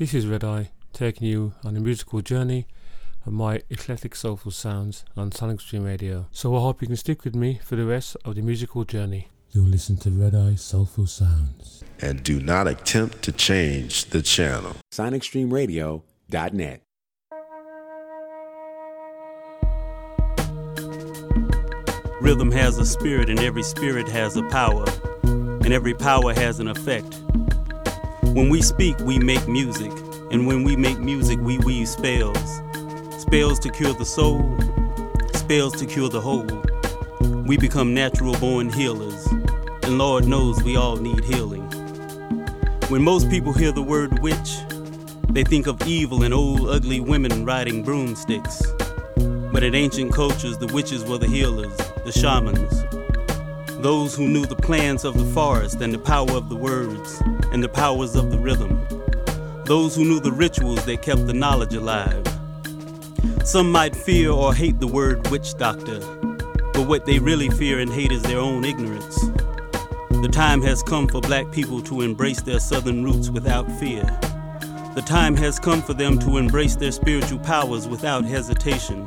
This is Red Eye, taking you on a musical journey of my eclectic soulful sounds on Sonic Stream Radio. So I hope you can stick with me for the rest of the musical journey. You'll listen to Red Eye Soulful Sounds. And do not attempt to change the channel. SonicStreamRadio.net. Rhythm has a spirit, and every spirit has a power, and every power has an effect. When we speak, we make music, and when we make music, we weave spells. Spells to cure the soul, spells to cure the whole. We become natural born healers, and Lord knows we all need healing. When most people hear the word witch, they think of evil and old ugly women riding broomsticks. But in ancient cultures, the witches were the healers, the shamans, those who knew the plans of the forest and the power of the words and the powers of the rhythm, those who knew the rituals that kept the knowledge alive. Some might fear or hate the word witch doctor, but what they really fear and hate is their own ignorance. The time has come for black people to embrace their southern roots without fear. The time has come for them to embrace their spiritual powers without hesitation.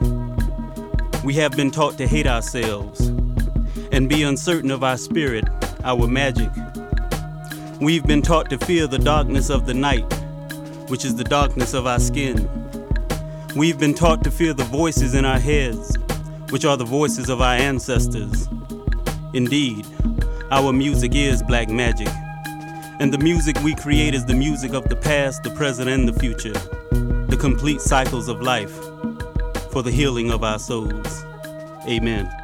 We have been taught to hate ourselves and be uncertain of our spirit, our magic. We've been taught to fear the darkness of the night, which is the darkness of our skin. We've been taught to fear the voices in our heads, which are the voices of our ancestors. Indeed, our music is black magic. And the music we create is the music of the past, the present, and the future. The complete cycles of life for the healing of our souls. Amen.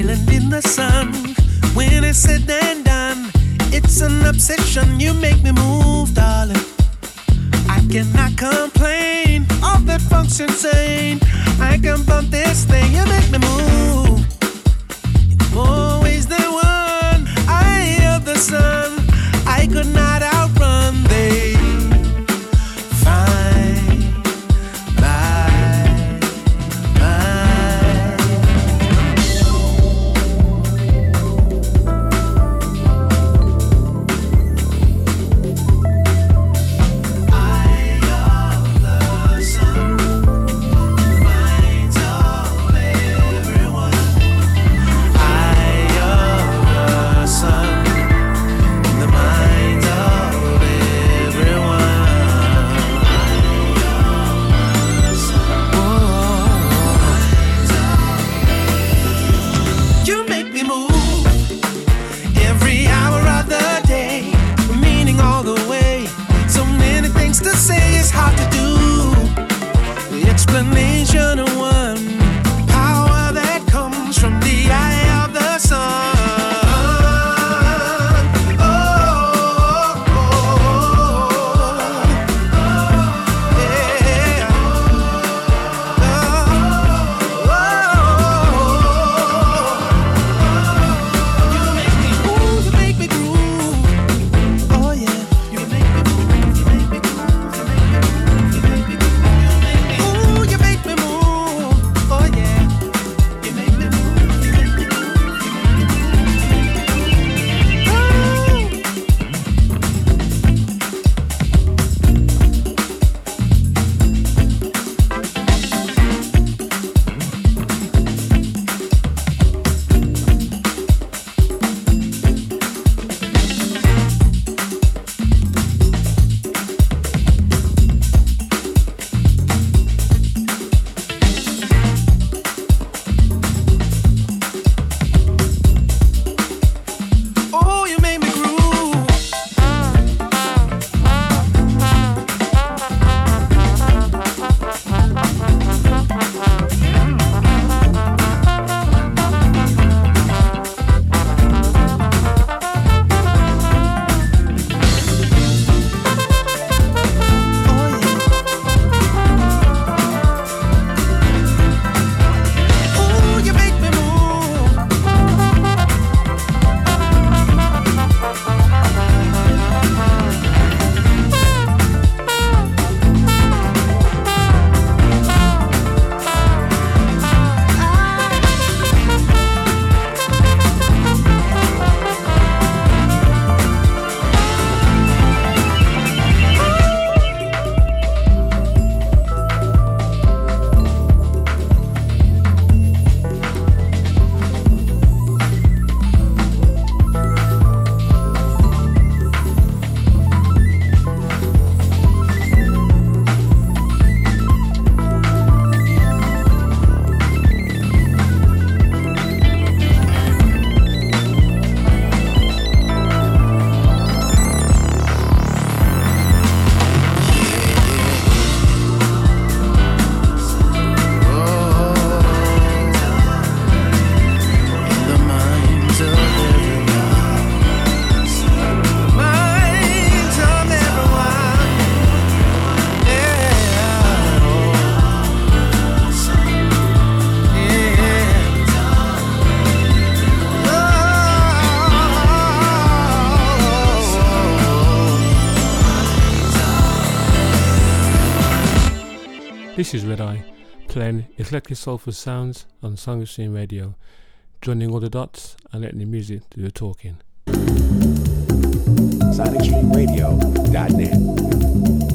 island in the sun. When it's said and done, it's an obsession. You make me move, darling. I cannot complain. All that function sane. I can bump this thing. You make me move. You're always the one. I hear the sun. I could not. This is Red Eye, playing eclectic soulful sounds on Sonic Stream Radio, joining all the dots and letting the music do the talking. SonicStreamRadio.net.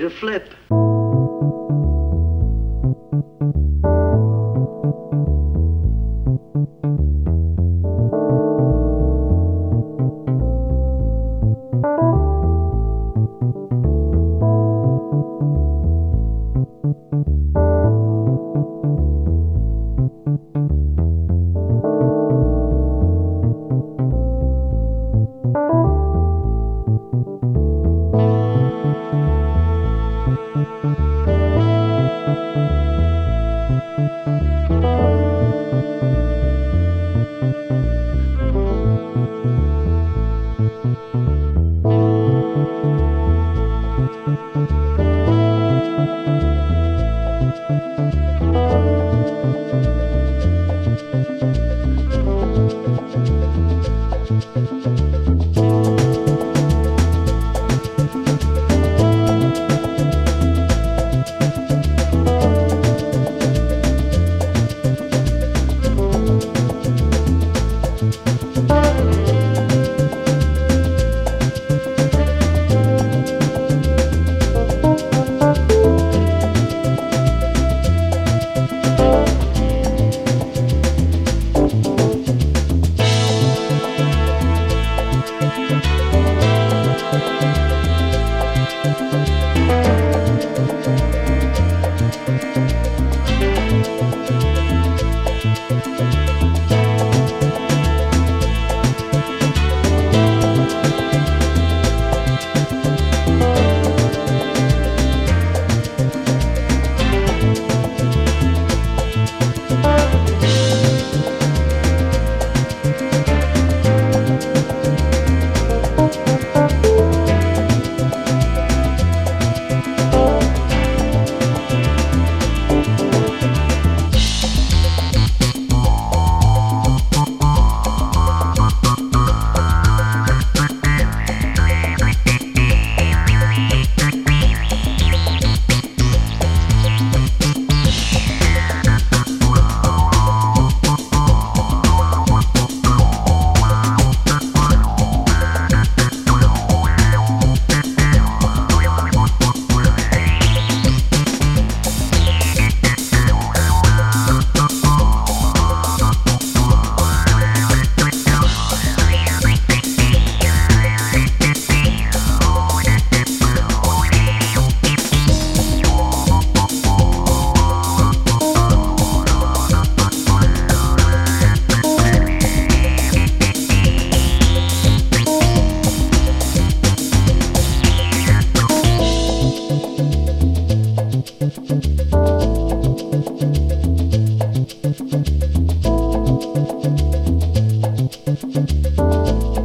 To flip.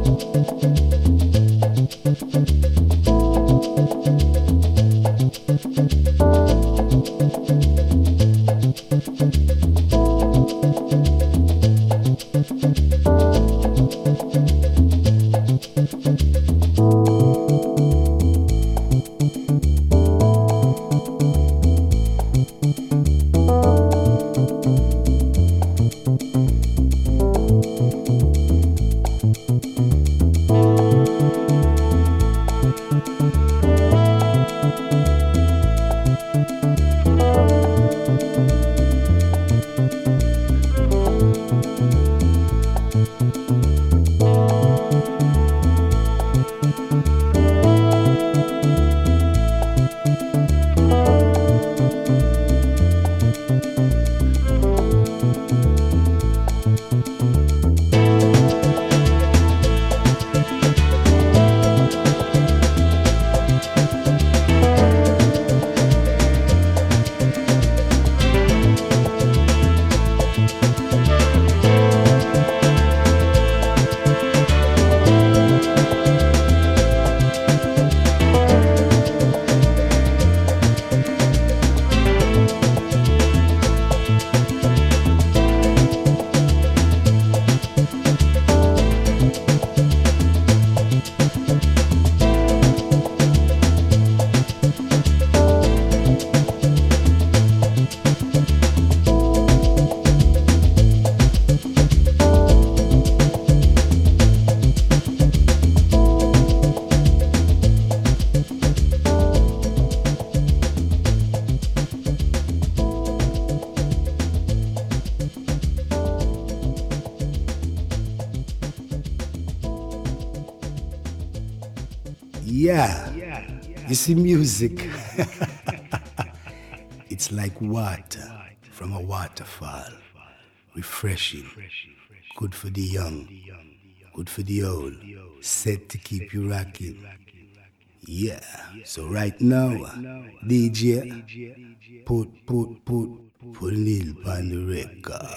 Thank you see, music, it's like water from a waterfall. Refreshing. Good for the young. Good for the old. Set to keep you rocking. Yeah. So right now, uh, DJ, put, put, put, put little on the record.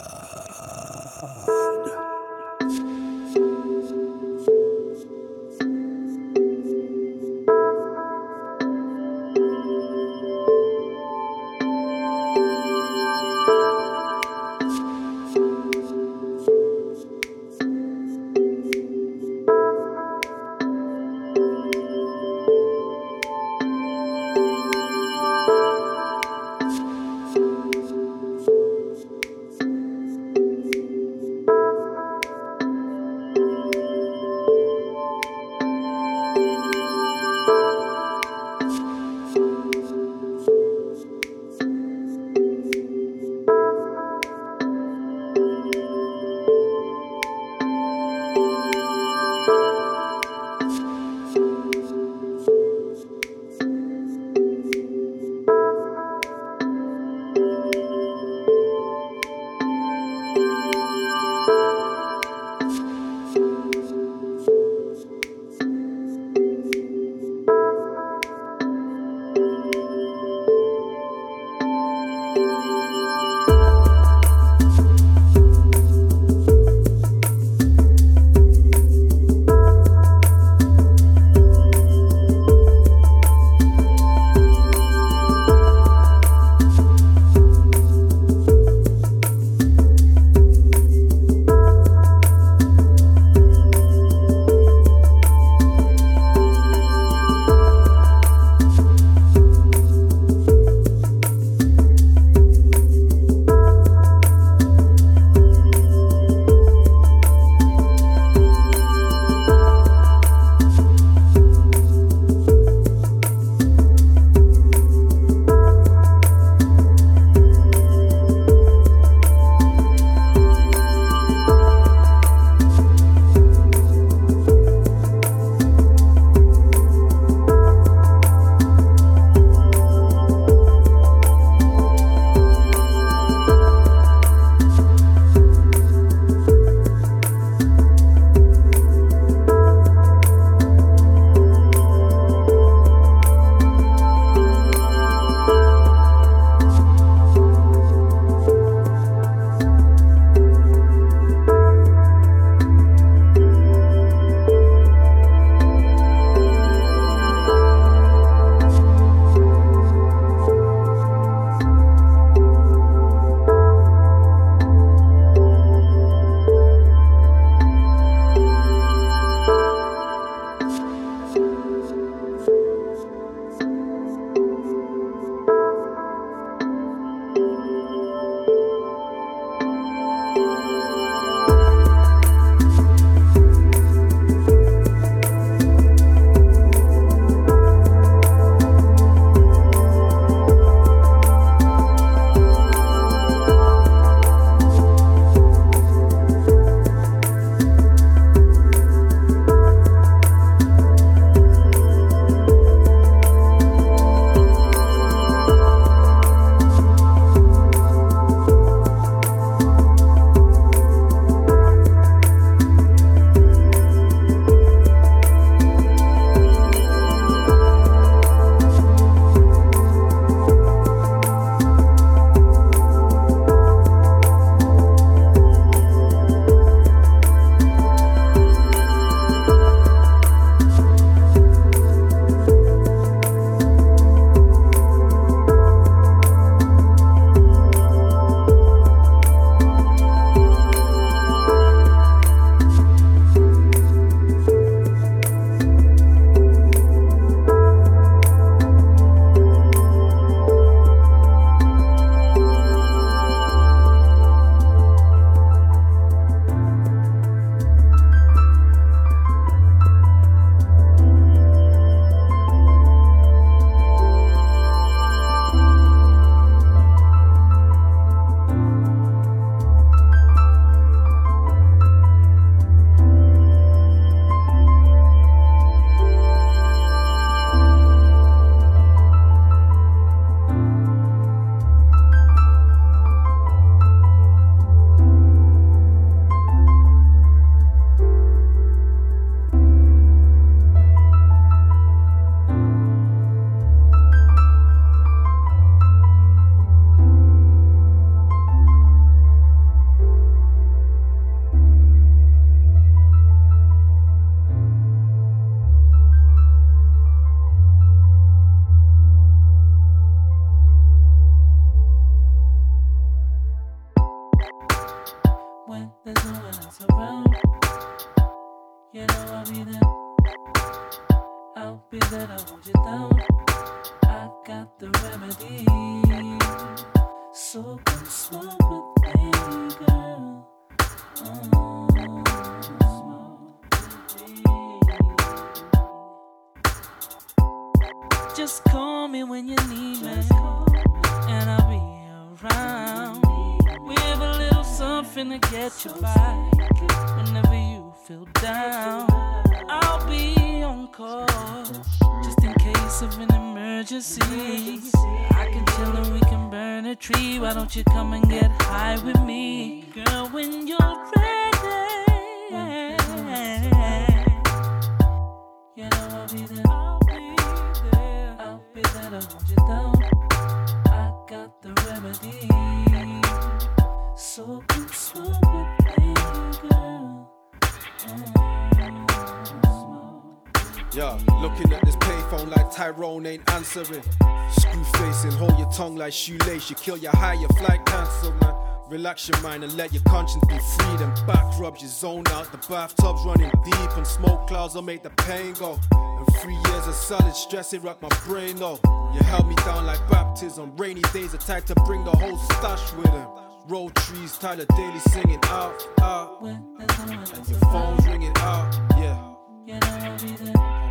Answering. Screw facing, hold your tongue like shoelace. You kill your high, your flight cancel, man. Relax your mind and let your conscience be free. Then back rubs you zone out. The bathtub's running deep, and smoke clouds will make the pain go. And three years of solid stress, it rocked my brain though. You held me down like baptism. Rainy days attack to bring the whole stash with him. Roll trees, Tyler Daly singing out, out. When there's no one And your phone's ringing out, yeah.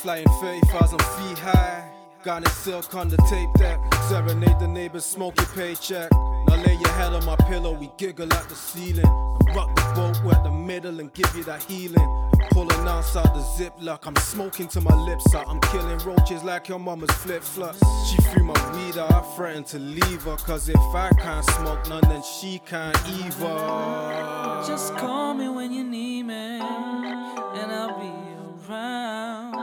Flying 30,000 feet high. Got it silk on the tape deck. Serenade the neighbors, smoke your paycheck. Now lay your head on my pillow, we giggle at the ceiling. And rock the boat, we're the middle and give you that healing. Pulling outside the ziplock, I'm smoking to my lips out. I'm killing roaches like your mama's flip flops. She threw my weed out, I threatened to leave her. Cause if I can't smoke none, then she can't either. Just call me when you need me, and I'll be around.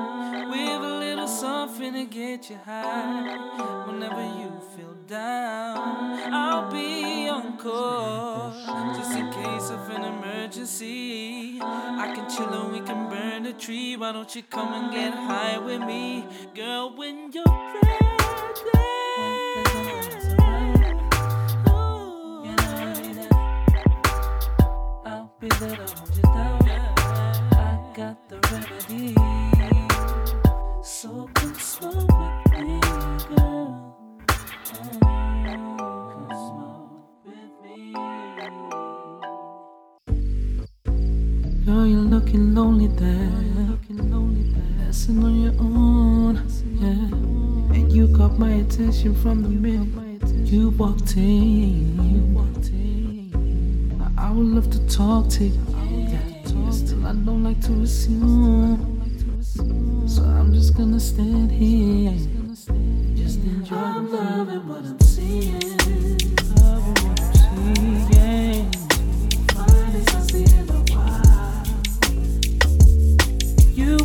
Have a little something to get you high. Whenever you feel down, I'll be on call. Just in case of an emergency, I can chill and we can burn the tree. Why don't you come and get high with me, girl? When you're ready. Ooh, I'll be there. Looking lonely there. Dancing on your own, yeah. And you caught my attention from the minute you walked in. I would love to talk to you. Yeah, still I don't like to assume. So I'm just gonna stand here. Just enjoy I'm loving what I'm seeing.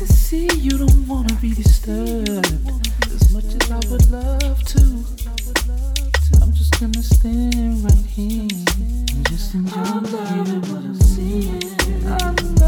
Can see you don't wanna be disturbed as much as I would love to. I'm just gonna stand right here and just enjoy what I'm seeing. I'm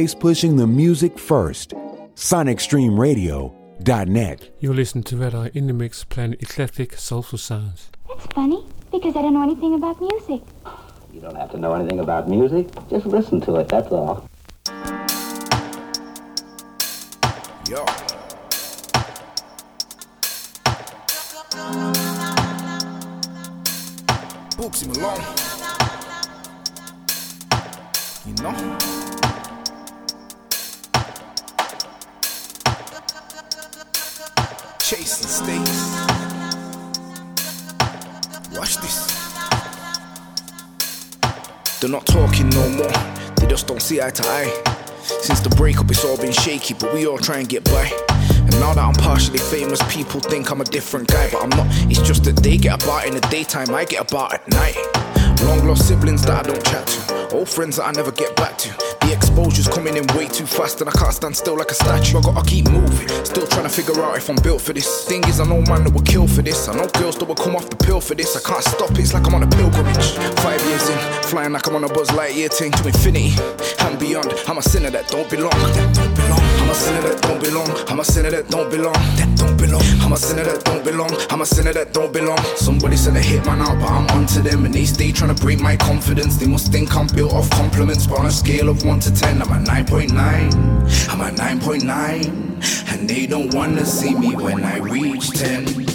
Always pushing the music first. SonicStreamRadio.net. You listen listening to Red Eye in the Mix playing eclectic soulful sounds. That's funny, because I don't know anything about music. You don't have to know anything about music. Just listen to it, that's all. Yo. Bugzy Malone. You know? They're not talking no more. They just don't see eye to eye. Since the breakup, it's all been shaky, but we all try and get by. And now that I'm partially famous, people think I'm a different guy, but I'm not. It's just that they get about in the daytime, I get about at night. Long lost siblings that I don't chat to, old friends that I never get back to. The exposure's coming in way too fast, and I can't stand still like a statue. I gotta keep moving, still trying to figure out if I'm built for this. Thing is, I know man that will kill for this. I know girls that will come off the pill for this. I can't stop it, it's like I'm on a pilgrimage. Five years in, flying like I'm on a Buzz Lightyear thing to infinity and beyond. I'm a sinner that don't belong. That don't belong. I'm a sinner that don't belong. I'm a sinner that don't belong. That don't belong. I'm a sinner that don't belong. I'm a sinner that don't belong. Somebody said I hit man out, but I'm onto them, and they stay trying to break my confidence. They must think I'm built off compliments, but on a scale of one to ten, I'm at 9.9. I'm at 9.9, and they don't wanna see me when I reach 10.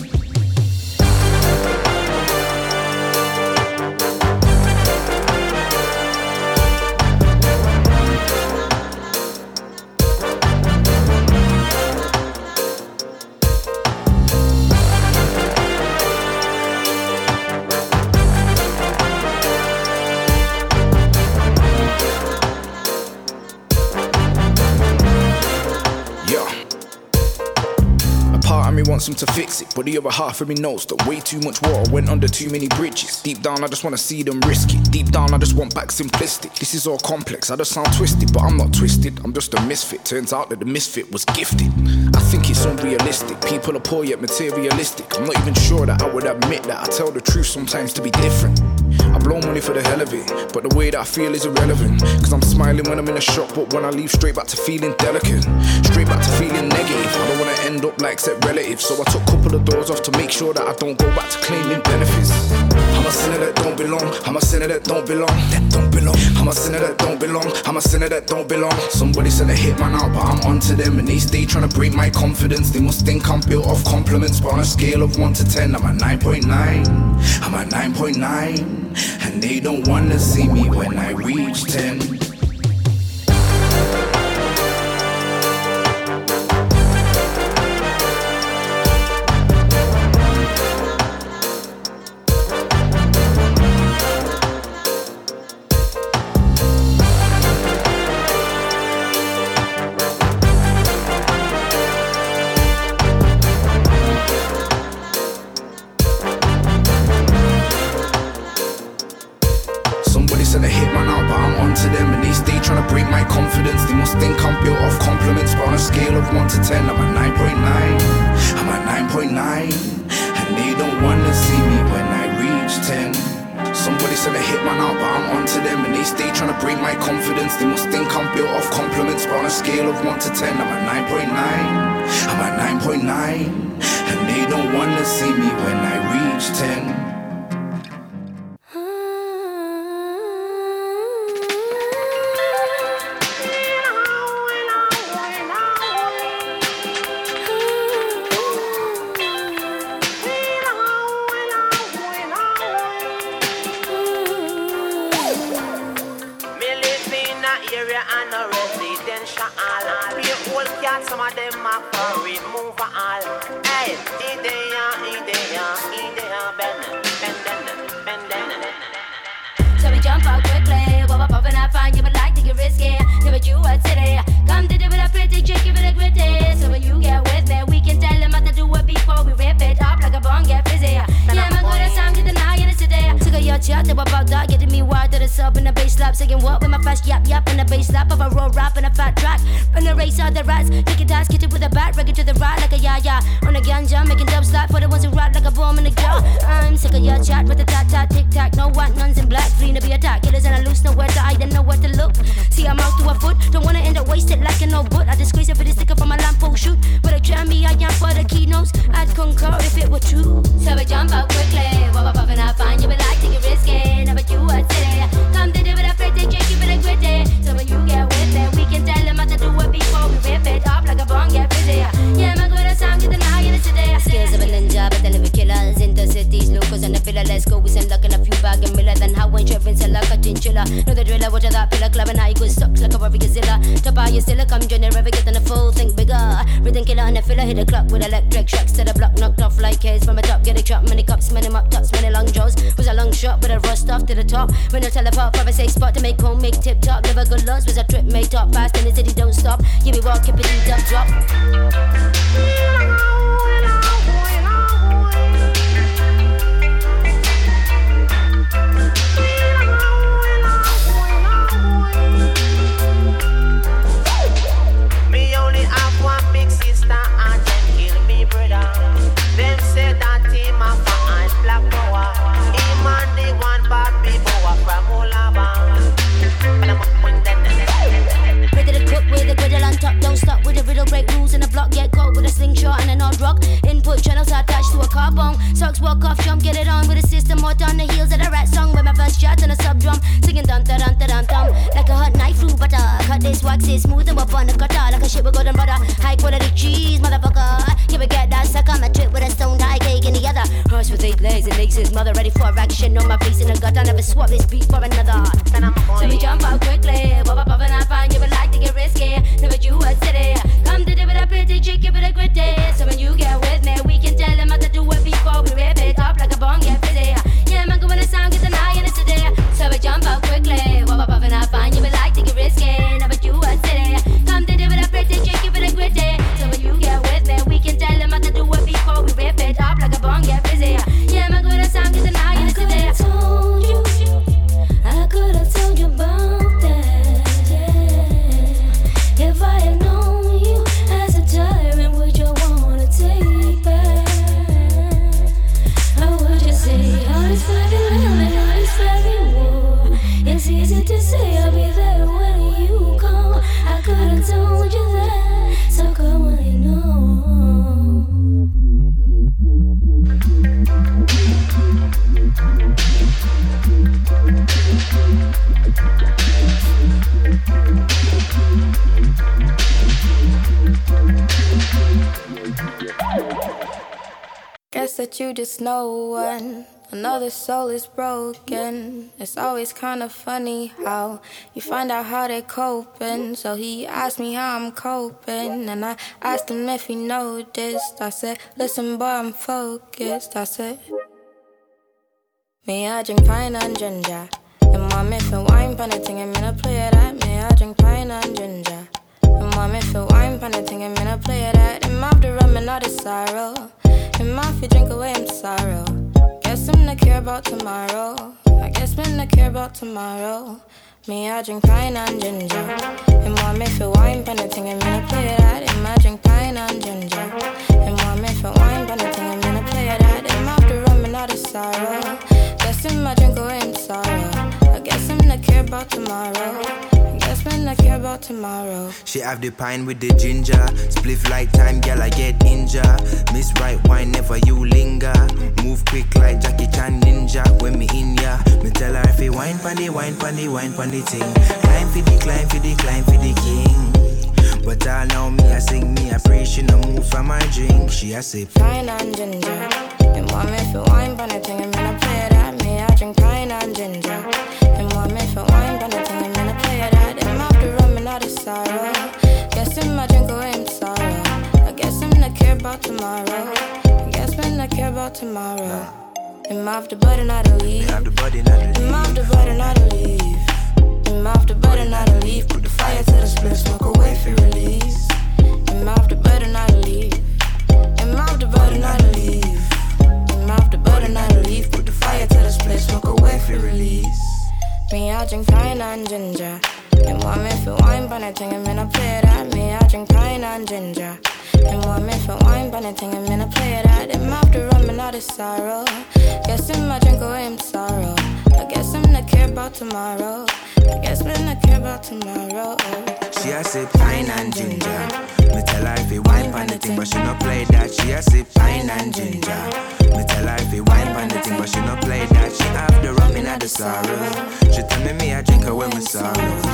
To fix it, but the other half of me knows that way too much water went under too many bridges. Deep down, I just wanna see them risk it. Deep down, I just want back simplistic. This is all complex, I just sound twisted, but I'm not twisted. I'm just a misfit. Turns out that the misfit was gifted. I think it's unrealistic. People are poor yet materialistic. I'm not even sure that I would admit that I tell the truth sometimes to be different. I blow money for the hell of it, but the way that I feel is irrelevant. Cause I'm smiling when I'm in a shop, but when I leave, straight back to feeling delicate. Straight back to feeling negative. I don't wanna end up like set relatives, so I took a couple of doors off to make sure that I don't go back to claiming benefits. I'm a sinner that don't belong. I'm a sinner that don't belong. That don't belong. I'm a sinner that don't belong. I'm a sinner that don't belong. Somebody said I hit man out, but I'm onto them, and they stay trying to break my confidence. They must think I'm built off compliments, but on a scale of one to ten, I'm at 9.9. I'm at 9.9, and they don't wanna see me when I reach 10. 9.9, and they don't wanna see me when I reach 10. Chinchilla. Know the driller, watch that pillar club and I good sucks like a Robbie Gazilla. Top out your still come join the get on the full, think bigger. Rhythm killer on the filler, hit the clock with electric shocks to the block, knocked off like haze from a top. Get a chop, many cups, many mop tops, many long jaws. Was a long shot, but a rust off to the top. When I teleport, probably safe spot to make home, make tip top. Never good loss, was a trip made top fast in the city, don't stop. Give me walk, keep it in up, drop. With a riddle, break rules in the block, get caught with a slingshot and an odd rock. Input channels attached to a carbone. Socks walk off, jump, get it on with a system, hot on the heels of the rat song with my first shot and a sub drum. Singing dun dun dun dun dun dun. Like a hot knife through butter. Uh, cut this wax it smooth and up on the cutter. Like a shit with golden butter. High quality cheese, motherfucker. You we get that sucker, my trip with a stone die cake in the other. Horse with eight legs and legs his mother ready for action. On my face in the gut, I never swap this beat for another. So we jump out quickly. Up, up and I find you like Never you a city. Come to do with a pretty chick, it a gritty. So when you get with me, we can tell them how to do it before we rip it up like a busy. Yeah, man, the sound. So we jump quickly. You just know one. Another soul is broken. It's always kind of funny how you find out how they're coping. So he asked me how I'm coping, and I asked him if he noticed. I said, Listen, boy, I'm focused. I said, Me, I drink pine and ginger. And my myth and wine pan I'm gonna play that. Me, I drink pine and ginger. And my myth and wine pan I'm gonna play it. And mouth the rum and all the sorrow. And you drink away him sorrow. Guess I'm not care about tomorrow. I guess I'm not care about tomorrow. Me, I drink pine and ginger. And want me for wine, pan a thing, and me I play that. And I drink pine and ginger. And want me for wine, pan a thing, and me I play that. And after rum and not a sorrow. Guess him I drink away in sorrow. I guess him not care about tomorrow. I me not care about tomorrow. She have the pine with the ginger. Spliff like time, girl, I get injured. Miss right wine, never you linger. Move quick like Jackie Chan ninja. When me in ya, me tell her if you wine the wine the wine the thing. Climb for the climb for the climb for the king. But all know me, I sing me, I pray she no move from my drink. She a sip. Pine and ginger. And want me for wine, pan a thing, and me about tomorrow. I guess me not care about tomorrow. Him off the button, not to leave. Have the body not to Him off the button, not to leave. Him off the button, not to leave. Put the fire to the split, smoke away for release. Him off the button, not to leave. Him off the button, not to leave. Him off the button, not to leave. Put the fire to the split, smoke away for release. Me, I drink pine and ginger. And want me for wine, but I think I'm in a play that. Me, I drink pine and ginger. And want me for wine, but I think I'm in a play that. Him off the rum and all the sorrow. Guess him I drink oh, away him sorrow. I guess I'm not care about tomorrow. I guess me not care about tomorrow. She a sip pine and ginger. Me tell her if you wine pon the thing, but she no play that. She a sip pine and ginger. Me tell her if you wine pon the thing, but she no play that. She have the rum in the sorrow. She tell me me I drink her with my sorrows.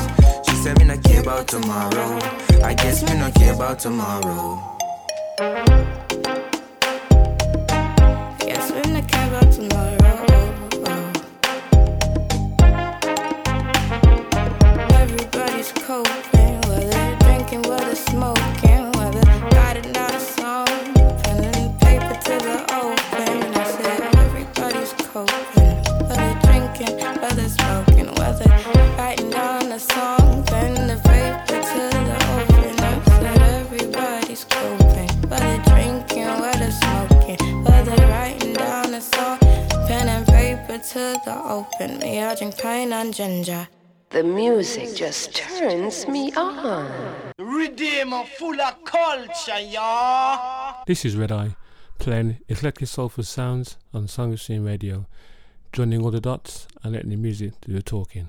She said me not care about tomorrow. I guess me no care about tomorrow. I guess me not care about tomorrow. Coping, whether drinking, whether smoking, whether writing down a song, pen and paper to the open. I said everybody's coping, whether drinking, whether smoking, whether writing down a song, pen and paper to the open. I said everybody's coping, whether drinking, whether smoking, whether writing down a song, pen and paper to the open. Me, I drink pine and ginger. The music just turns me on. Redeemer full of culture, y'all. This is Red Eye, playing eclectic soulful sounds on Sonic Stream Radio, joining all the dots and letting the music do the talking.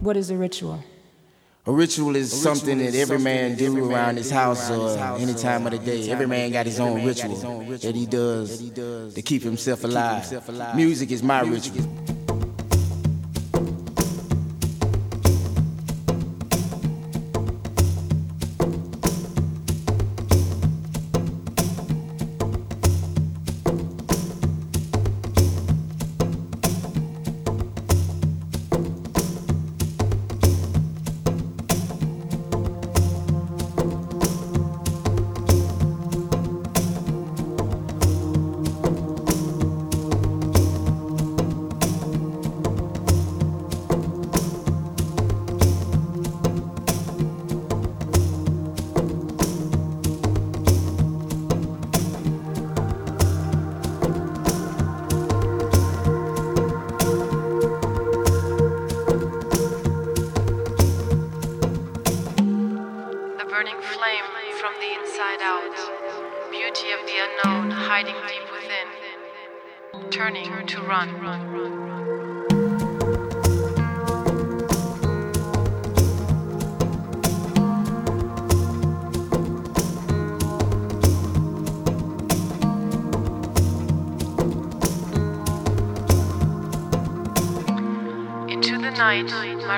What is a ritual? A ritual is a ritual something is that every something man do every around his house or house any time of the day. Every man got his own ritual that he does to keep himself alive. Music is my ritual.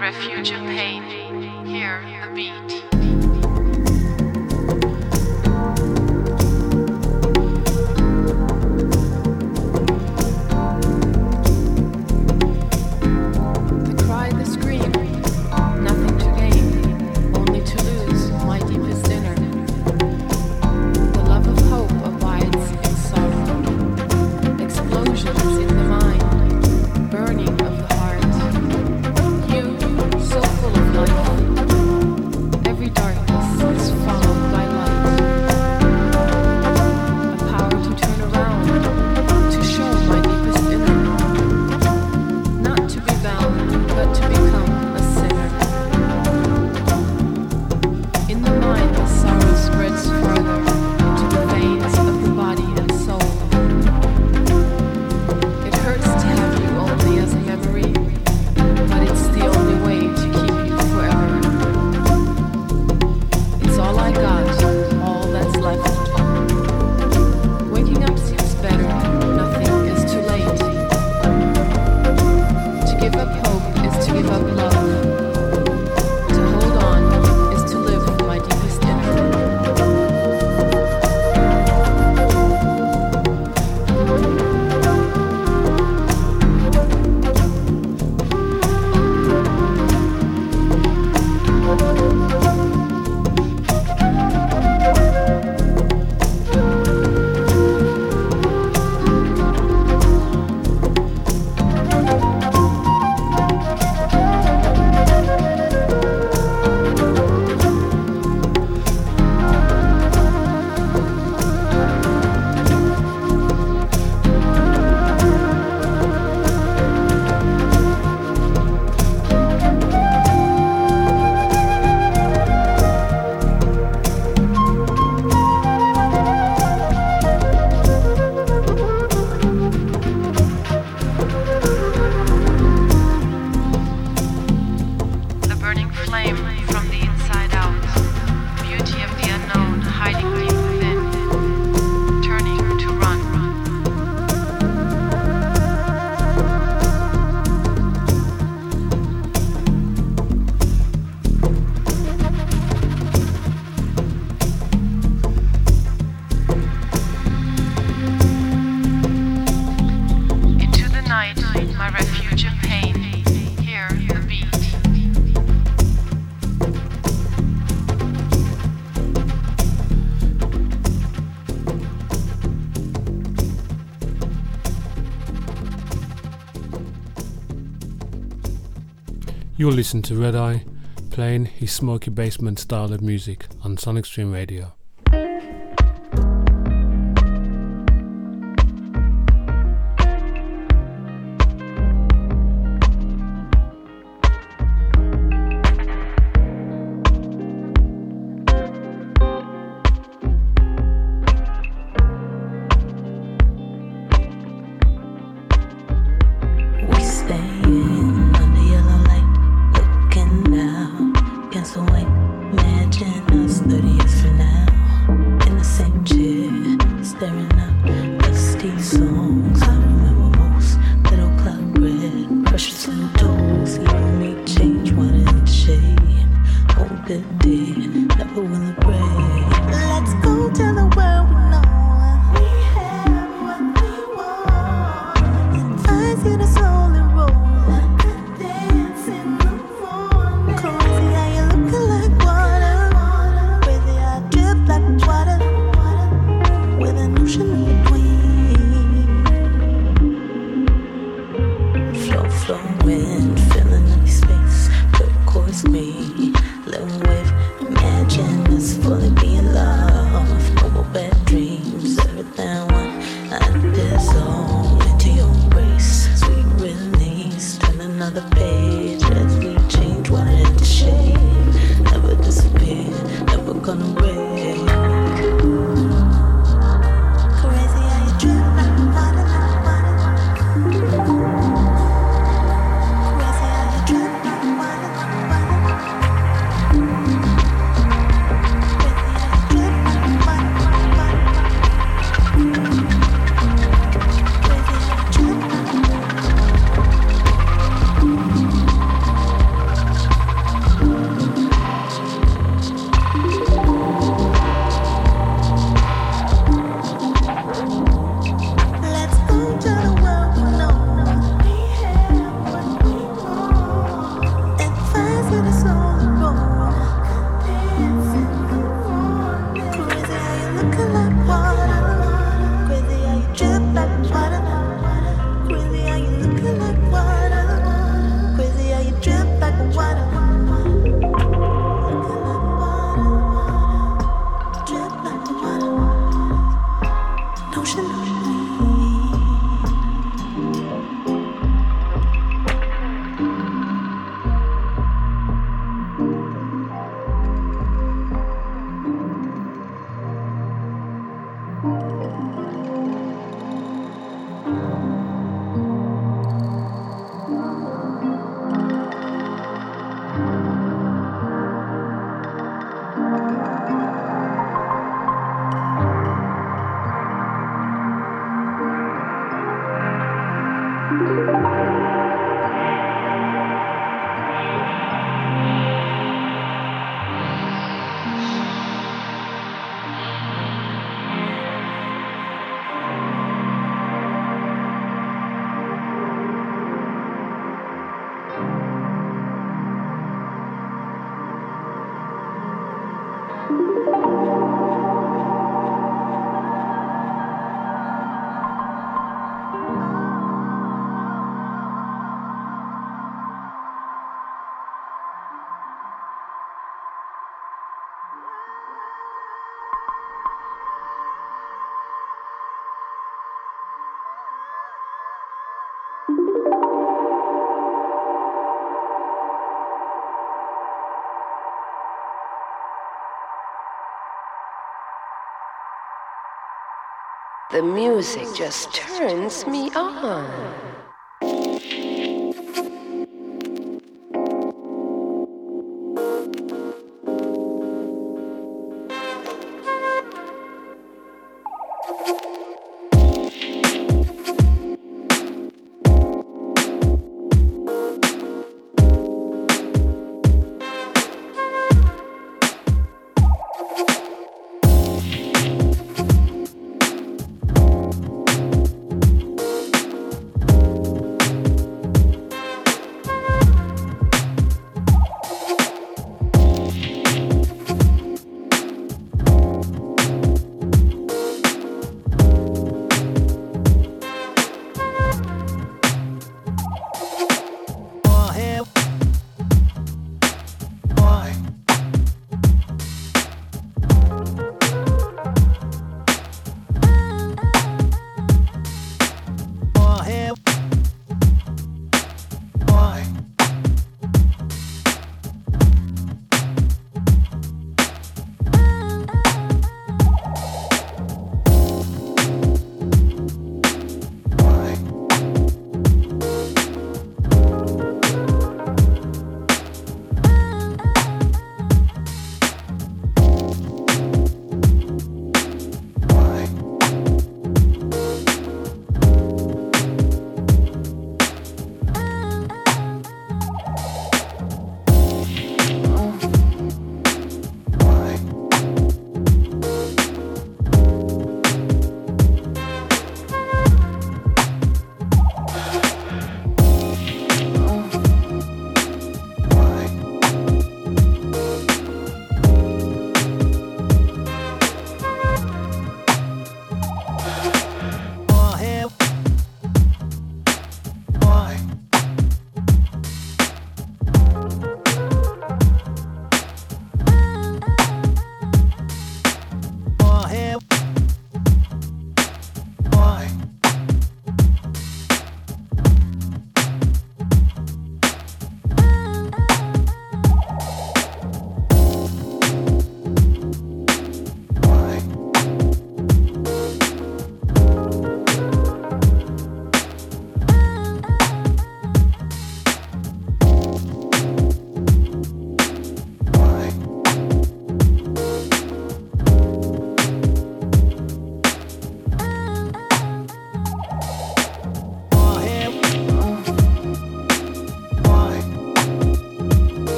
refugium You'll listen to Red Eye playing his smoky basement style of music on Sonic Stream Radio. The music just turns me on.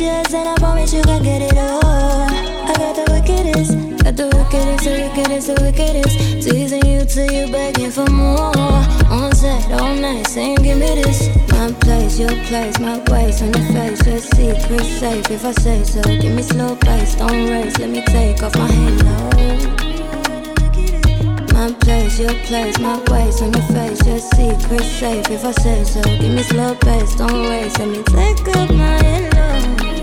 is yours, and I promise you can get it all. I got the wickedest, got the wickedest, the wickedest, the wickedest. Teasing you till you begging for more. On set, all night, saying give me this. My place, your place, my ways on your face. Your secret safe if I say so. Give me slow pace, don't race. Let me take off my halo. My place, your place, my ways on your face, your secret safe. If I say so, give me slow pace, don't waste. Let me take up my hello.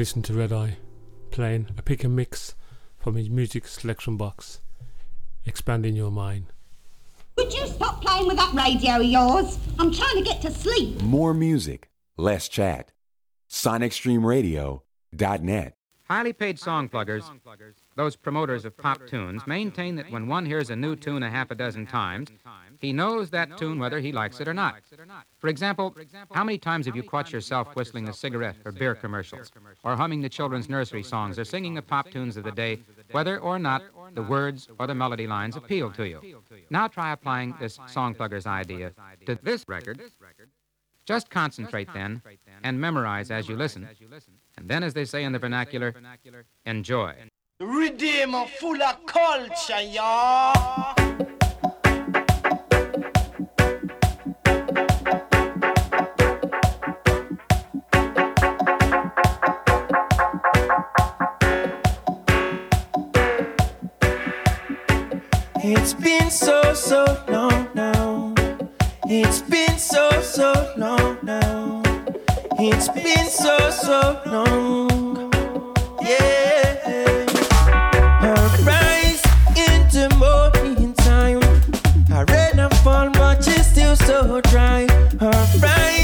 You're to Red Eye, playing a pick and mix from his music selection box, expanding your mind. Would you stop playing with that radio of yours? I'm trying to get to sleep. More music, less chat. SonicStreamRadio.net. Highly paid song pluggers, those promoters of pop tunes, maintain that when one hears a new tune a half a dozen times, he knows that tune whether he likes it or not. For example, how many times have you caught yourself whistling a cigarette or beer commercials, or humming the children's nursery songs, or singing the pop tunes of the day, whether or not the words or the melody lines appeal to you? Now try applying this song plugger's idea to this record. Just concentrate then and memorize as you listen. And then, as they say in the vernacular, enjoy. Redeemer full of culture, y'all. It's been so, so long now. It's been so, so long now. It's been so, so long. Yeah. Her rise into morning time. I read and fall, but she's still so dry. Her rise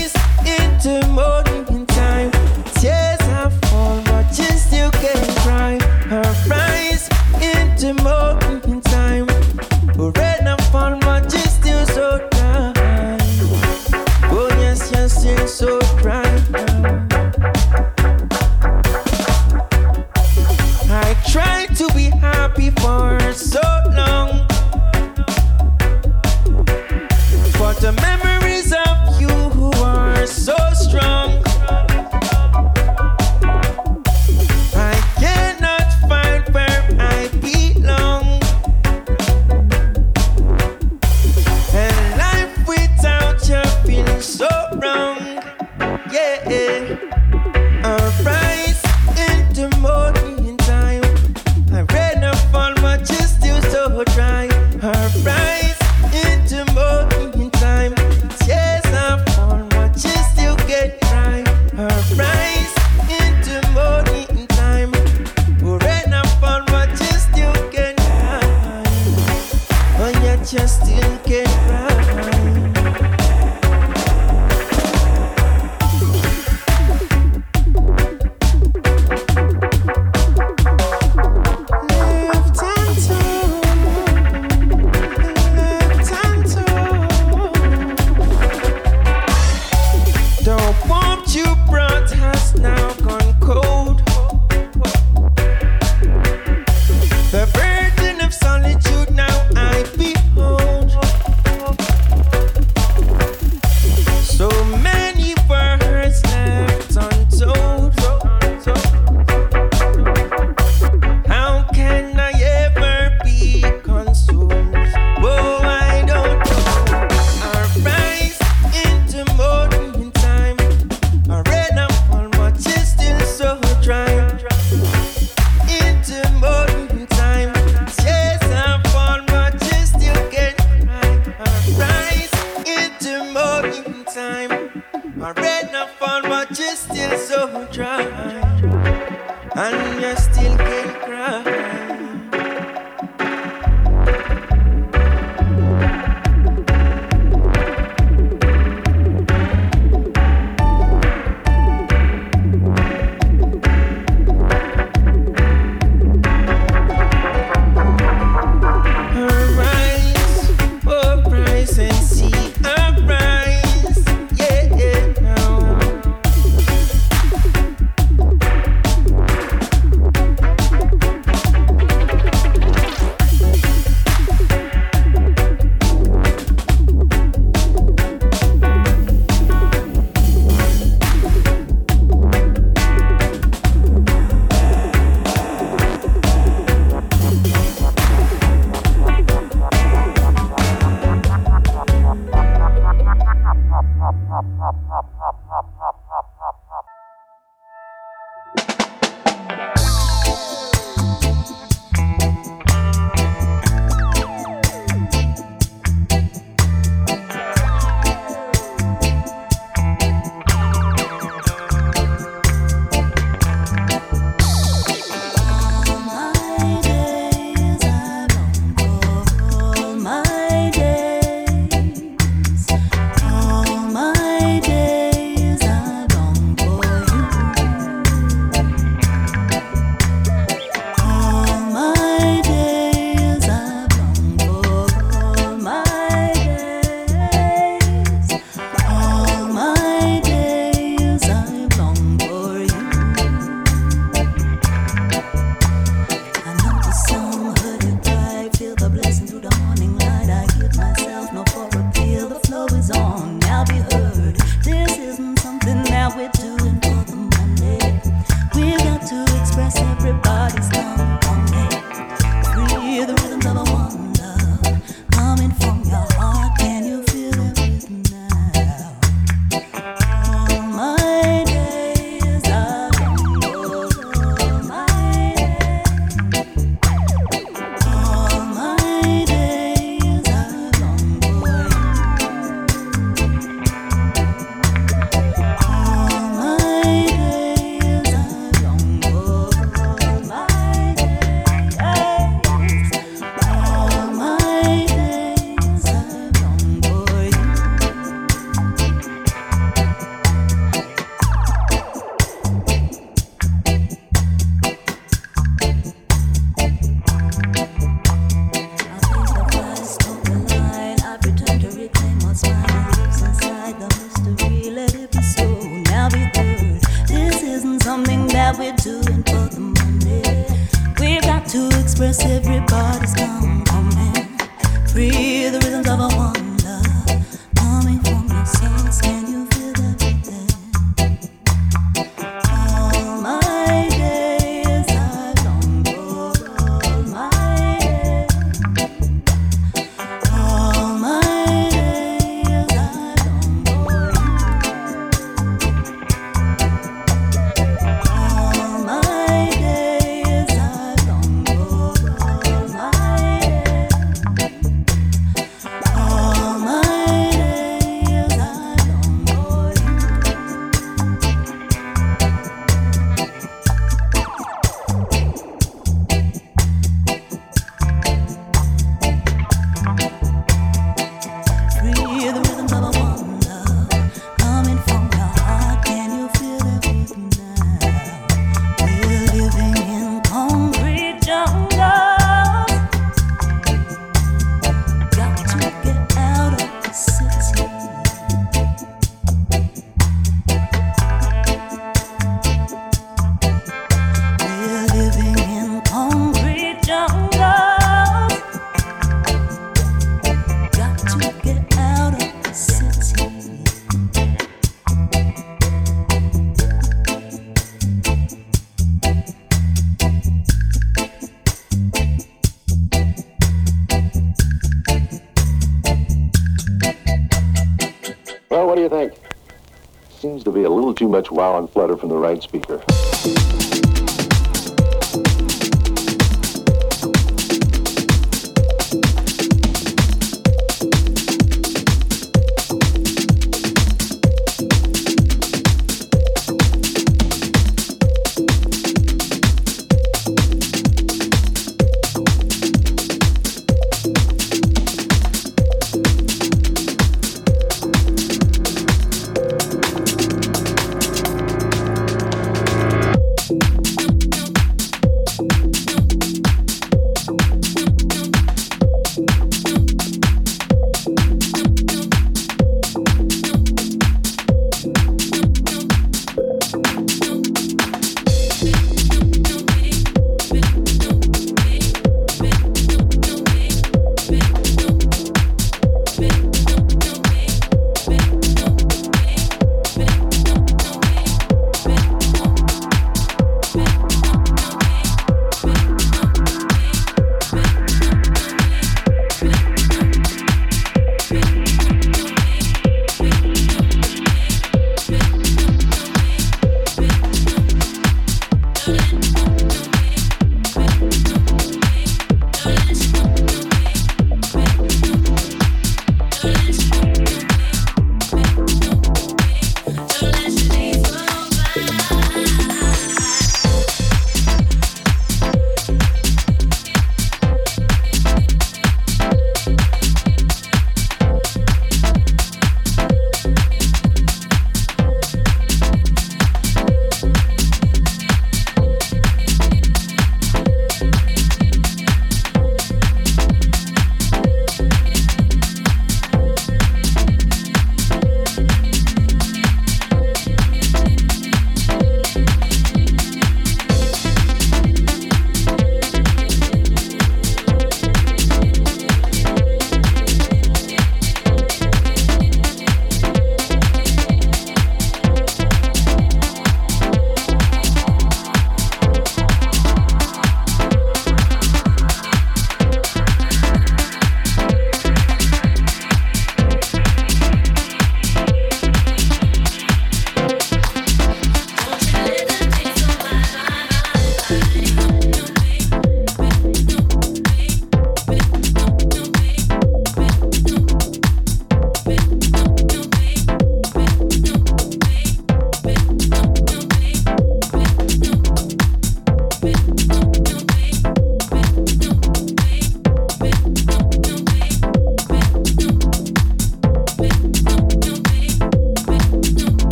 wow and flutter from the right speaker.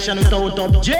Selection without objection.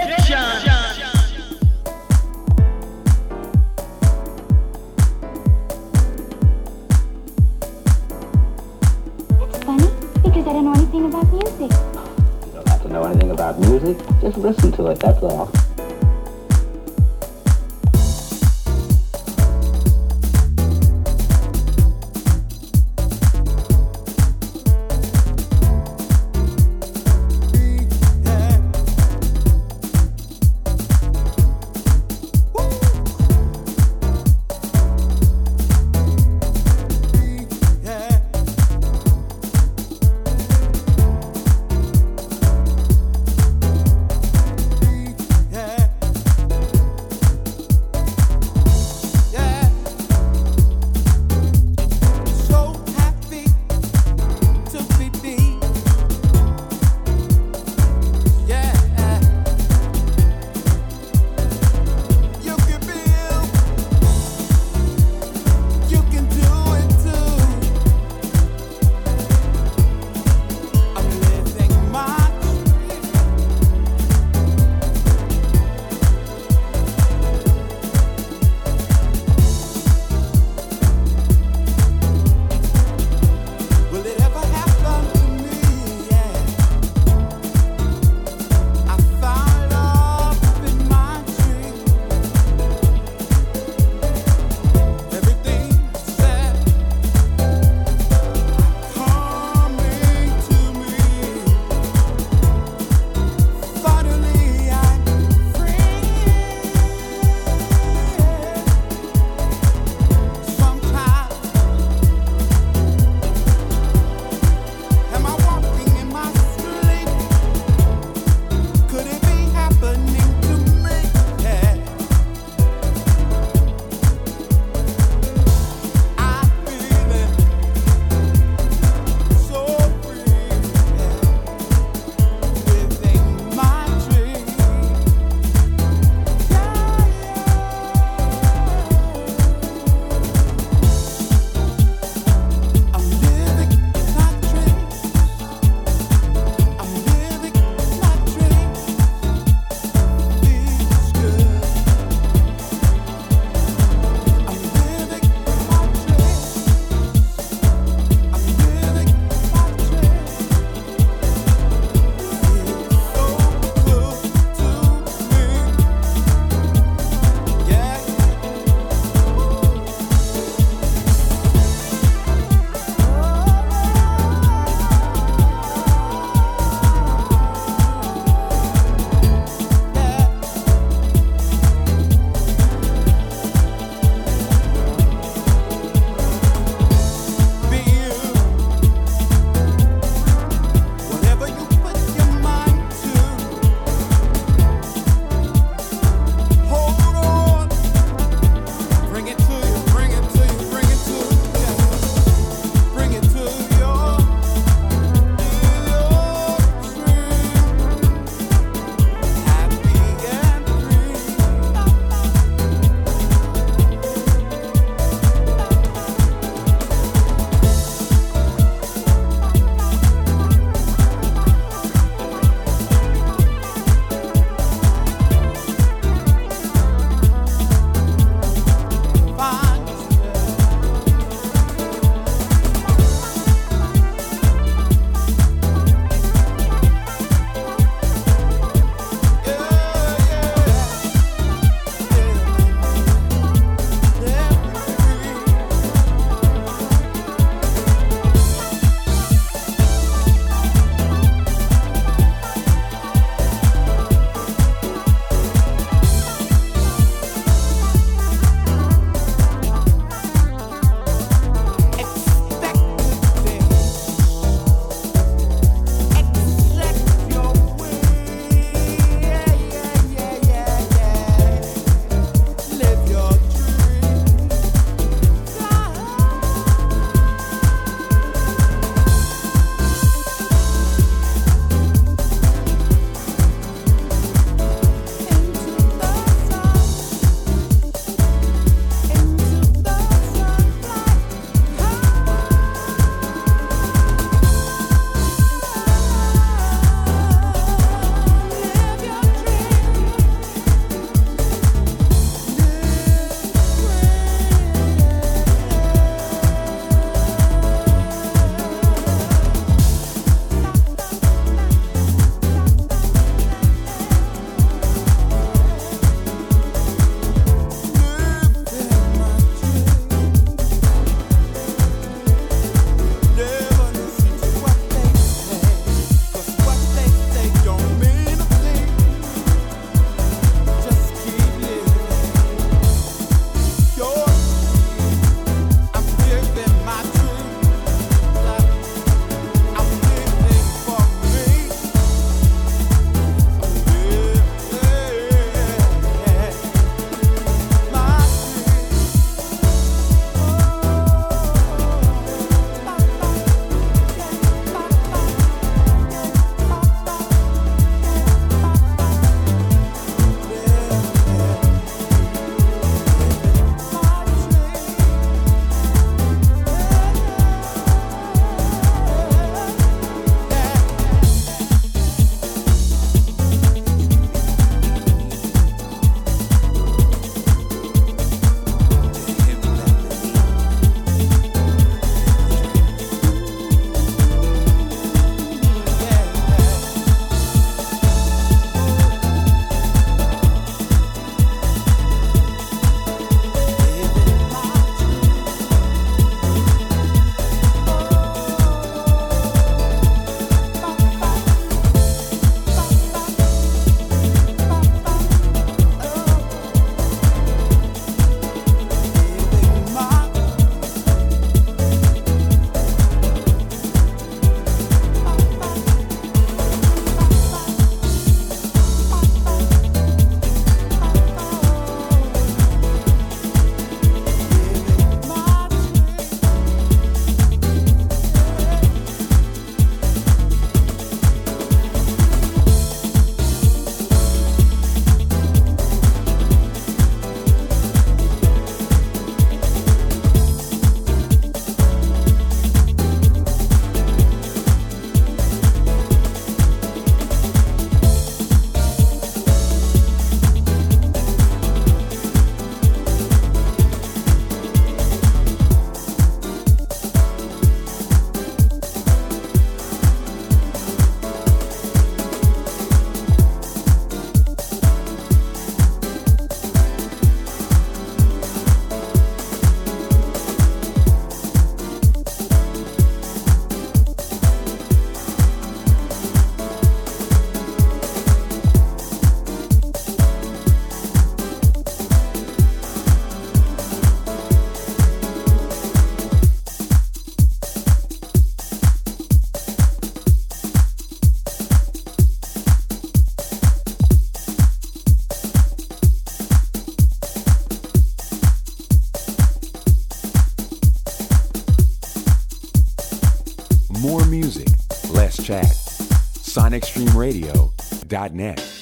SonicStreamRadio.net.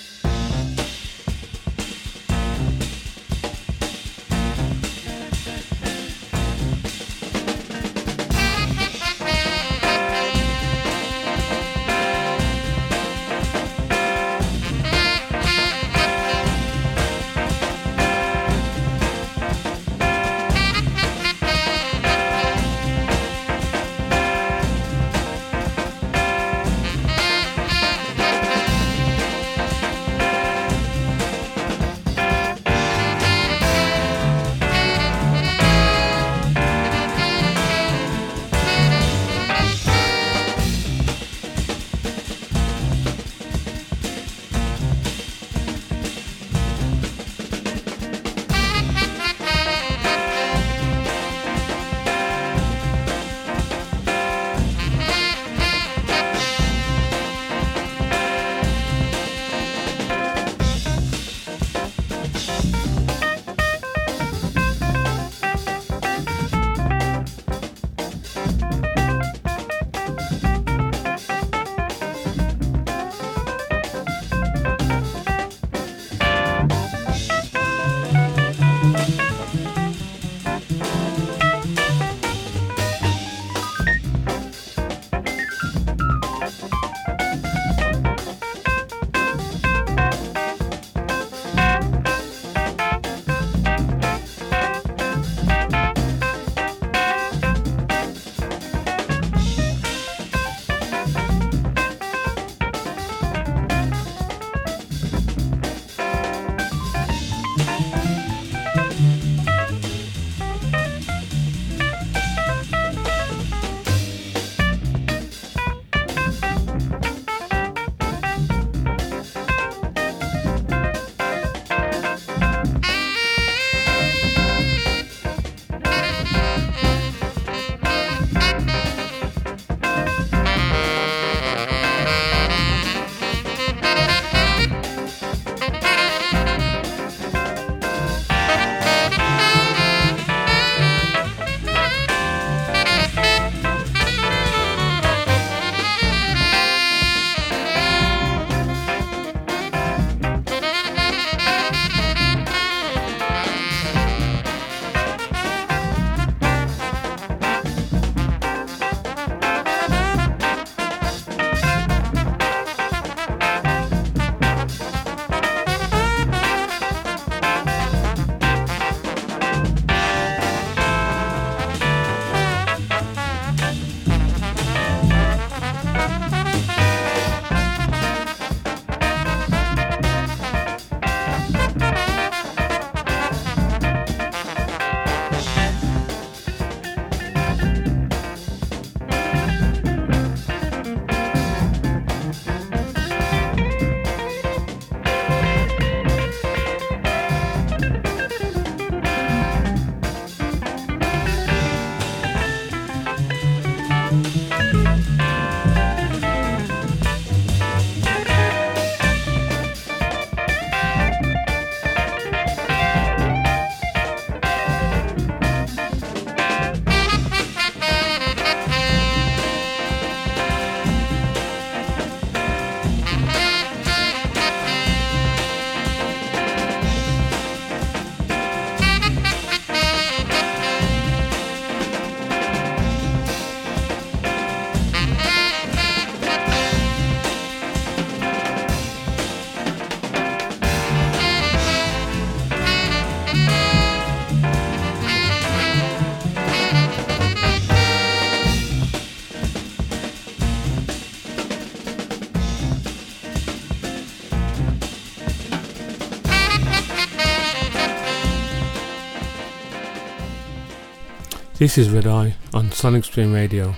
This is Red Eye on Sonic Stream Radio,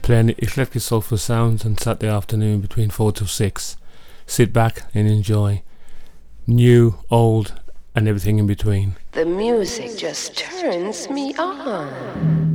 playing eclectic soulful sounds on Saturday afternoon between 4 to 6. Sit back and enjoy. New, old, and everything in between. The music just turns me on.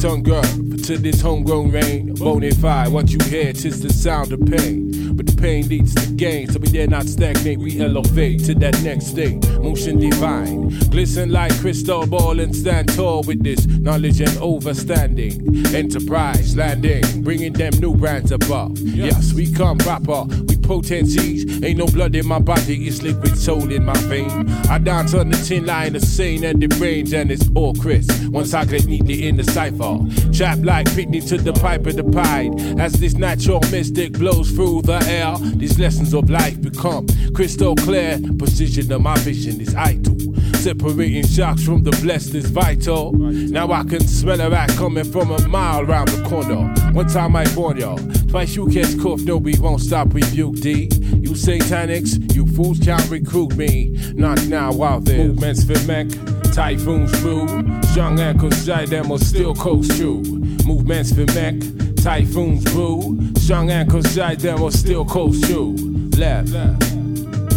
Ten girl to this homegrown rain. Bonafide, what you hear, tis the sound of pain. But the pain leads to gain, so we dare not stagnate, we elevate to that next state. Motion divine, glisten like crystal ball and stand tall with this knowledge and overstanding. Enterprise landing, bringing them new brands above. Yes, we come proper, we potencies. Ain't no blood in my body, it's liquid soul in my vein. I dance on the tin line of sane and the range, and it's all crisp. Once I get neatly in the cipher, chap like Pitney to the pipe of the pied. As this natural mystic blows through the air, these lessons of life become crystal clear. Precision of my vision is idle. Separating shocks from the blessed is vital. Now I can smell a rat coming from a mile round the corner. One time I warn y'all, twice you catch cough, no, we won't stop rebuke D. You satanics, you fools can't recruit me. Not now, while there's movements for mech, typhoons through. Strong ankles, them will still coast through. Movements for mech, typhoons through. Strong ankles, them will still coast through. Left,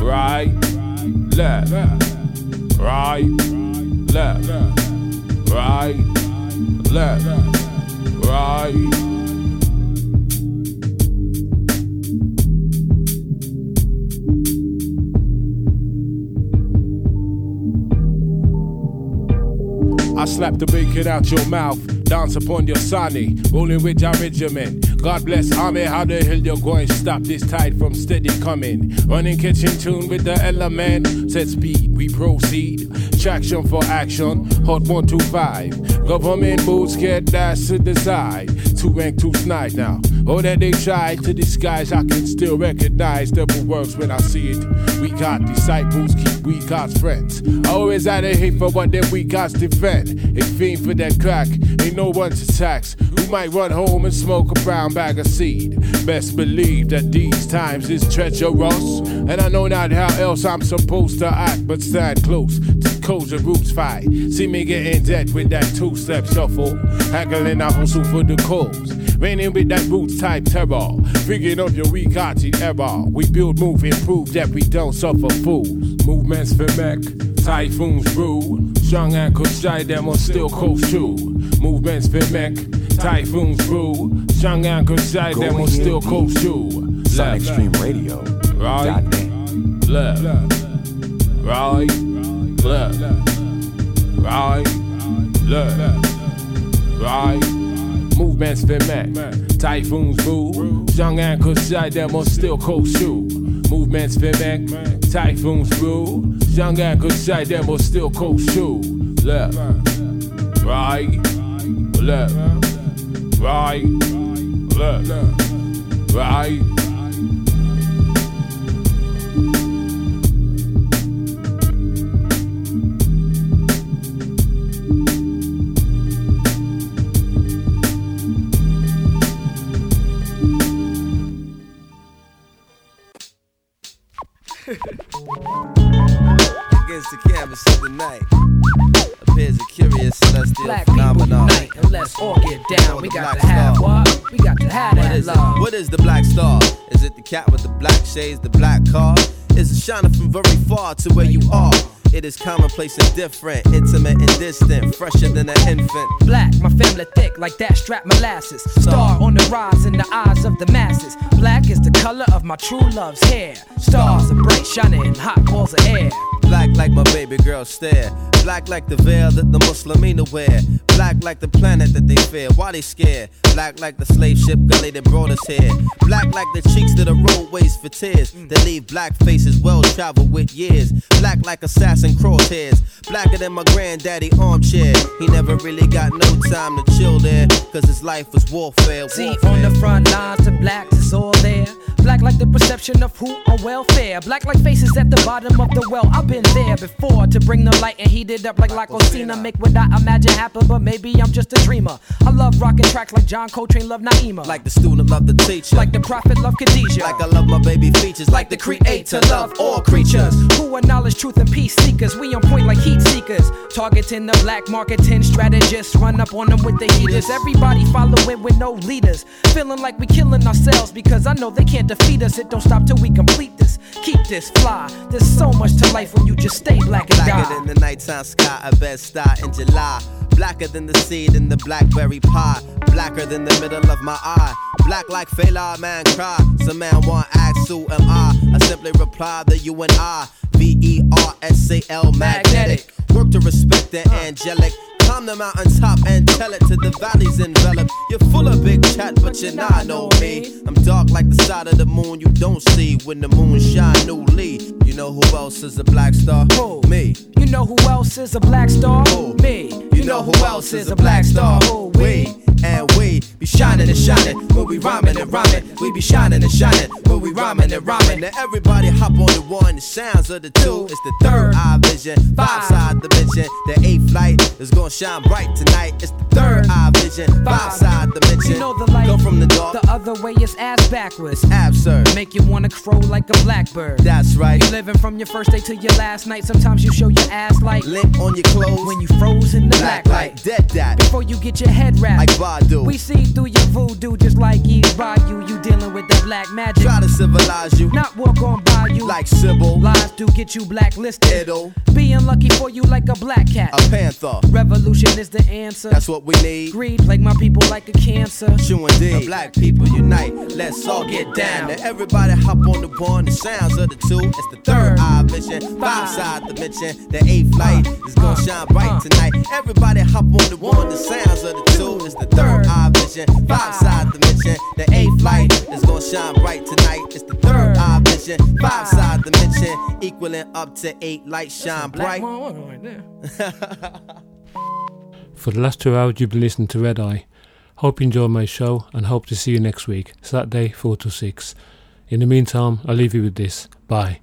right, left, right, left, right, left, right. Slap the bacon out your mouth, dance upon your sunny, rolling with your regiment. God bless army, how the hell you're going to stop this tide from steady coming? Running kitchen tune with the element, set speed, we proceed. Traction for action, hot 125. Government boots get dashed to the side. Two rank, two snide now. Oh, that they try to disguise, I can still recognize devil works when I see it. We got disciples, keep we God's friends. Always had a hate for what them we God's defend. A fiend for that crack, ain't no one to tax. Who might run home and smoke a brown bag of seed? Best believe that these times is treacherous. And I know not how else I'm supposed to act, but stand close codes and roots fight. See me get in debt with that two step shuffle. Haggling I hustle for the cause. Raining with that roots type terror. Figuring of your weak hearted error. We build, move, improve that we don't suffer fools. Movements for mech, typhoons brew. Strong ankles shy, them will still coast through. Movements for mech, typhoons brew. Strong ankles shy, them will still coast through. Sonic Stream Radio. Right, left, right, left, right, left, right. Movements for mech, typhoons brew. Strong ankles shy, them will still coast through. Movements for mech, typhoons brew. Strong ankles shy, them will still coast through. Left, right, left, right, left, right. It is commonplace and different, intimate and distant, fresher than an infant. Black, my family thick like that strap molasses. Star on the rise in the eyes of the masses. Black is the color of my true love's hair. Stars are bright, shining, hot balls of air. Black like my baby girl stare. Black like the veil that the Muslimina wear. Black like the planet that they fear. Why they scared? Black like the slave ship gully that brought us here. Black like the cheeks that the roadways for tears. Mm. That leave black faces well traveled with years. Black like assassin crosshairs. Blacker than my granddaddy armchair. He never really got no time to chill there. Cause his life was warfare. See, warfare. on the front lines, the blacks is all there. Black like the perception of who on welfare. Black like faces at the bottom of the well. I've been there before to bring the light and heat up like Lacosina. Make what I imagine happen, but maybe I'm just a dreamer. I love rocking tracks like John Coltrane love Naima. Like the student love the teacher. Like the prophet love Khadijah. Like I love my baby features. Like the creator love all creatures. Who are knowledge, truth, and peace seekers. We on point like heat seekers. Targeting the black marketing strategists. Run up on them with the heaters. Everybody following with no leaders. Feeling like we killing ourselves because I know they can't defeat us. It don't stop till we complete this. Keep this fly. There's so much to life when you just stay black and die. Blacker than the nighttime sky, a bed star in July. Blacker than the seed in the blackberry pie. Blacker than the middle of my eye. Black like Fela man cry. Some man want ask who am I? I simply reply that you and I. V E R S A L magnetic. Work to respect the angelic. Climb the mountaintop and tell it to the valleys enveloped. You're full of big chat, but you're not know me. I'm dark like the side of the moon you don't see when the moon shine newly. You know who else is a black star? Who? Me. You know who else is a black star? Who? Me. You know who else is a black star? Who? We. And we be shining and shining when we rhyming and rhyming. We be shining and shining when we rhyming and rhyming. Now everybody hop on the one, the sounds of the two. It's the third eye vision, five side dimension. The eighth light is gonna shine bright tonight. It's the third eye vision, five side dimension. You know the light Come from the dark. The other way is ass backwards. Absurd. Make you wanna crow like a blackbird. That's right. You living from your first day to your last night. Sometimes you show your ass like lint on your clothes when you froze in the black, black light. Dead that. Before you get your head wrapped like Badu. We see through your voodoo just like you. You dealing with the black magic. Try to civilize you, not walk on by you like Sybil. Lies do get you blacklisted. It'll be unlucky for you like a black cat. A panther. Revolution is the answer. That's what we need. Greed plague my people like a cancer. True indeed. The black people unite. Let's all get down. Now everybody hop on the one. The sounds of the two. It's the third eye vision. Five side dimension. The eighth light uh. is gonna shine bright uh. tonight. Everybody hop on the one. The sounds of the two. It's the third eye vision. Five side dimension. The eighth light is gonna shine bright tonight. It's the third eye vision. Five side dimension. Equaling up to eight lights shine bright. For the last two hours, you've been listening to Red Eye. Hope you enjoyed my show and hope to see you next week, Saturday, 4 to 6. In the meantime, I'll leave you with this. Bye.